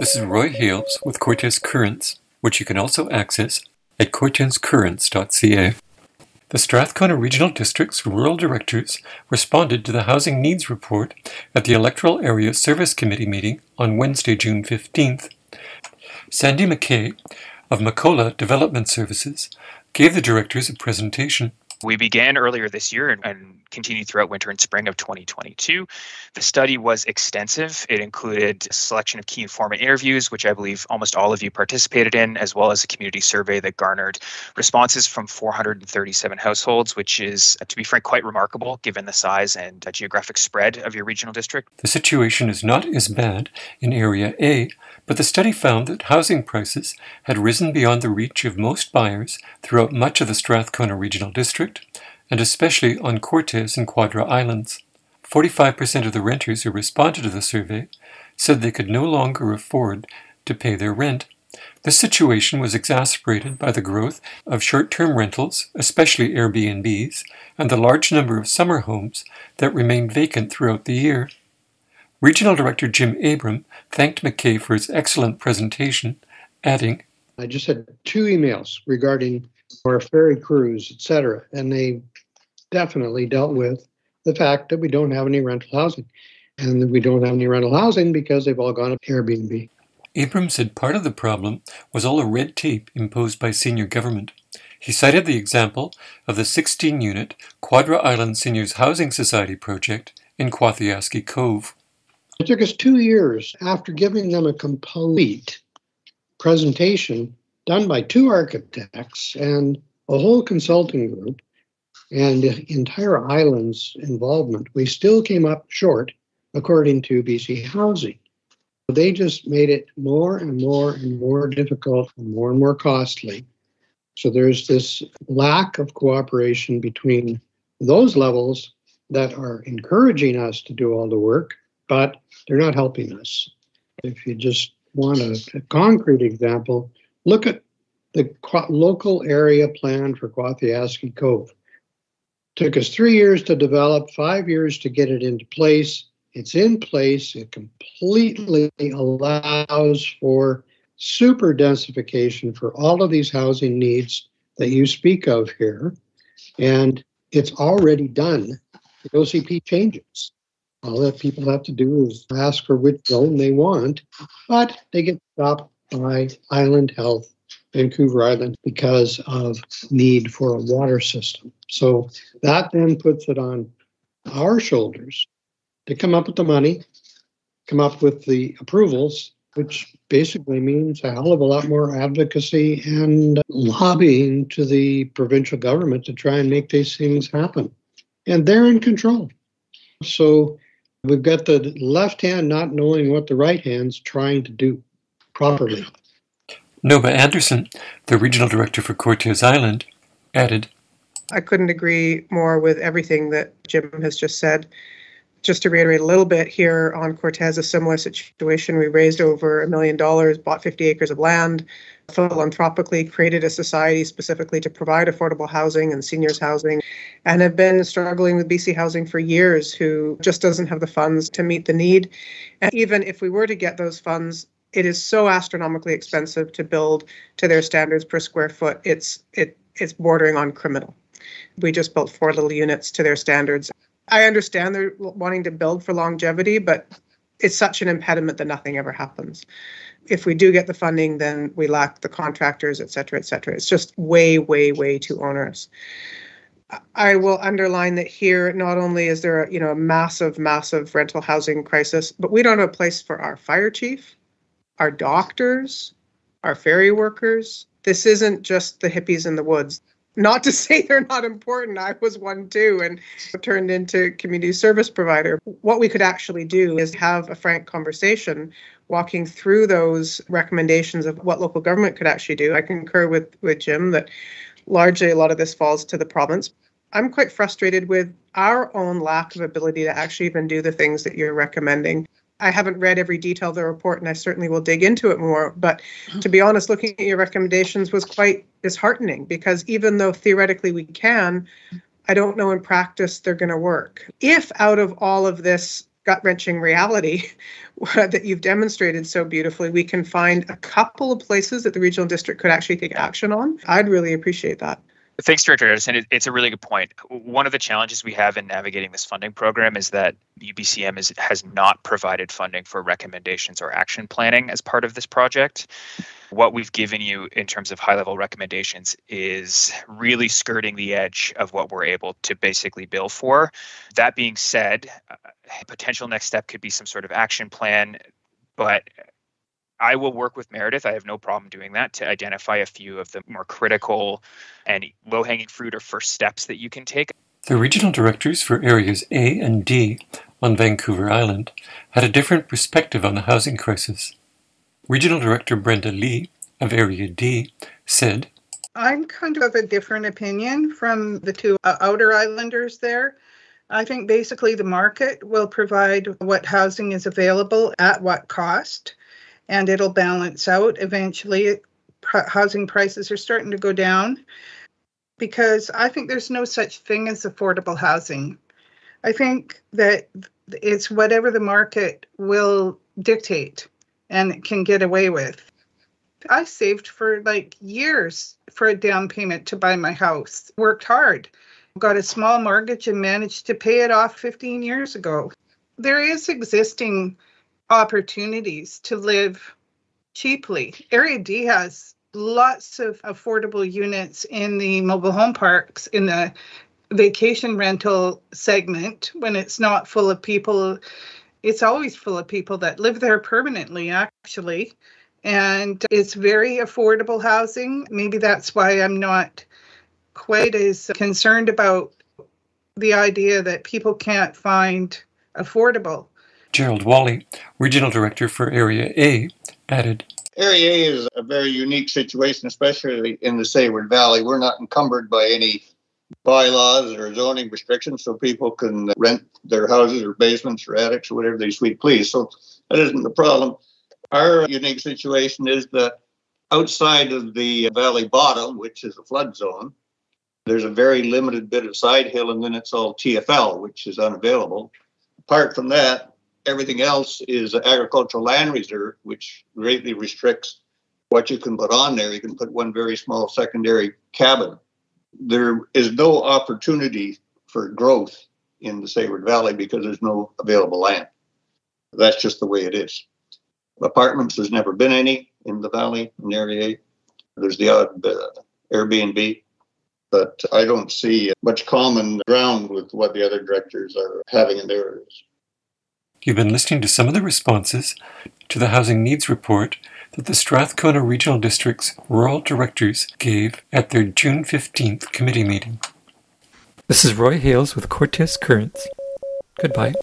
This is Roy Hales with Cortes Currents, which you can also access at cortescurrents.ca. The Strathcona Regional District's rural directors responded to the Housing Needs Report at the Electoral Area Service Committee meeting on Wednesday, June 15th. Sandy McKay of M'akola Development Services gave the directors a presentation. We began earlier this year and, and, continued throughout winter and spring of 2022. The study was extensive. It included a selection of key informant interviews, which I believe almost all of you participated in, as well as a community survey that garnered responses from 437 households, which is, to be frank, quite remarkable given the size and uh, geographic spread of your regional district. The situation is not as bad in Area A, but the study found that housing prices had risen beyond the reach of most buyers throughout much of the Strathcona Regional District, and especially on Cortes and Quadra Islands. 45% of the renters who responded to the survey said they could no longer afford to pay their rent. This situation was exacerbated by the growth of short term rentals, especially Airbnbs, and the large number of summer homes that remained vacant throughout the year. Regional Director Jim Abram thanked McKay for his excellent presentation, adding, I just had two emails regarding our ferry crews, etc., and they definitely dealt with the fact that we don't have any rental housing. And we don't have any rental housing because they've all gone to Airbnb. Abram said part of the problem was all the red tape imposed by senior government. He cited the example of the 16 unit Quadra Island Seniors Housing Society project in Quathiaski Cove. It took us two years after giving them a complete presentation done by two architects and a whole consulting group and the entire island's involvement. We still came up short, according to BC Housing. They just made it more and more and more difficult and more and more costly. So there's this lack of cooperation between those levels that are encouraging us to do all the work but they're not helping us. If you just want a, a concrete example, look at the local area plan for Quathiaski Cove. Took us three years to develop, five years to get it into place. It's in place. It completely allows for super densification for all of these housing needs that you speak of here. And it's already done. The OCP changes. All that people have to do is ask for which zone they want, but they get stopped by Island Health, Vancouver Island, because of need for a water system. So that then puts it on our shoulders to come up with the money, come up with the approvals, which basically means a hell of a lot more advocacy and lobbying to the provincial government to try and make these things happen. And they're in control. So We've got the left hand not knowing what the right hand's trying to do properly. Noba Anderson, the regional director for Cortes Island, added I couldn't agree more with everything that Jim has just said. Just to reiterate a little bit here on Cortes, a similar situation. We raised over a million dollars, bought 50 acres of land, philanthropically created a society specifically to provide affordable housing and seniors housing and have been struggling with BC Housing for years who just doesn't have the funds to meet the need. And even if we were to get those funds, it is so astronomically expensive to build to their standards per square foot. It's it it's bordering on criminal. We just built four little units to their standards. I understand they're wanting to build for longevity, but it's such an impediment that nothing ever happens if we do get the funding, then we lack the contractors, et cetera, et cetera. It's just way, way, way too onerous. I will underline that here, not only is there a, you know, a massive, massive rental housing crisis, but we don't have a place for our fire chief, our doctors, our ferry workers. This isn't just the hippies in the woods. Not to say they're not important. I was one too and turned into community service provider. What we could actually do is have a frank conversation walking through those recommendations of what local government could actually do. I concur with, with Jim that largely a lot of this falls to the province. I'm quite frustrated with our own lack of ability to actually even do the things that you're recommending. I haven't read every detail of the report and I certainly will dig into it more. But to be honest, looking at your recommendations was quite disheartening because even though theoretically we can, I don't know in practice they're going to work. If out of all of this gut wrenching reality that you've demonstrated so beautifully, we can find a couple of places that the regional district could actually take action on. I'd really appreciate that. Thanks, Director Edison. it's a really good point. One of the challenges we have in navigating this funding program is that UBCM is, has not provided funding for recommendations or action planning as part of this project. What we've given you in terms of high level recommendations is really skirting the edge of what we're able to basically bill for. That being said, a potential next step could be some sort of action plan, but I will work with Meredith. I have no problem doing that to identify a few of the more critical and low hanging fruit or first steps that you can take. The regional directors for areas A and D on Vancouver Island had a different perspective on the housing crisis. Regional Director Brenda Leigh of Area D said, I'm kind of of a different opinion from the two uh, outer islanders there. I think basically the market will provide what housing is available at what cost and it'll balance out eventually. Housing prices are starting to go down because I think there's no such thing as affordable housing. I think that it's whatever the market will dictate and can get away with. I saved for like years for a down payment to buy my house, worked hard, got a small mortgage, and managed to pay it off 15 years ago. There is existing opportunities to live cheaply. Area D has lots of affordable units in the mobile home parks in the vacation rental segment when it's not full of people. It's always full of people that live there permanently actually. And it's very affordable housing. Maybe that's why i'm not quite as concerned about the idea that people can't find affordable Gerald Whalley, Regional Director for Area A, added Area A is a very unique situation, especially in the Sayward Valley. We're not encumbered by any bylaws or zoning restrictions, so people can rent their houses or basements or attics or whatever they sweet please. So that isn't the problem. Our unique situation is that outside of the valley bottom, which is a flood zone, there's a very limited bit of side hill, and then it's all TFL, which is unavailable. Apart from that, everything else is agricultural land reserve, which greatly restricts what you can put on there. You can put one very small secondary cabin. There is no opportunity for growth in the Sayward Valley because there's no available land. That's just the way it is. Apartments, there's never been any in the valley in area. There's the odd uh, Airbnb, but I don't see much common ground with what the other directors are having in their areas. You've been listening to some of the responses to the Housing Needs Report that the Strathcona Regional District's rural directors gave at their June 15th committee meeting. This is Roy Hales with Cortes Currents. Goodbye.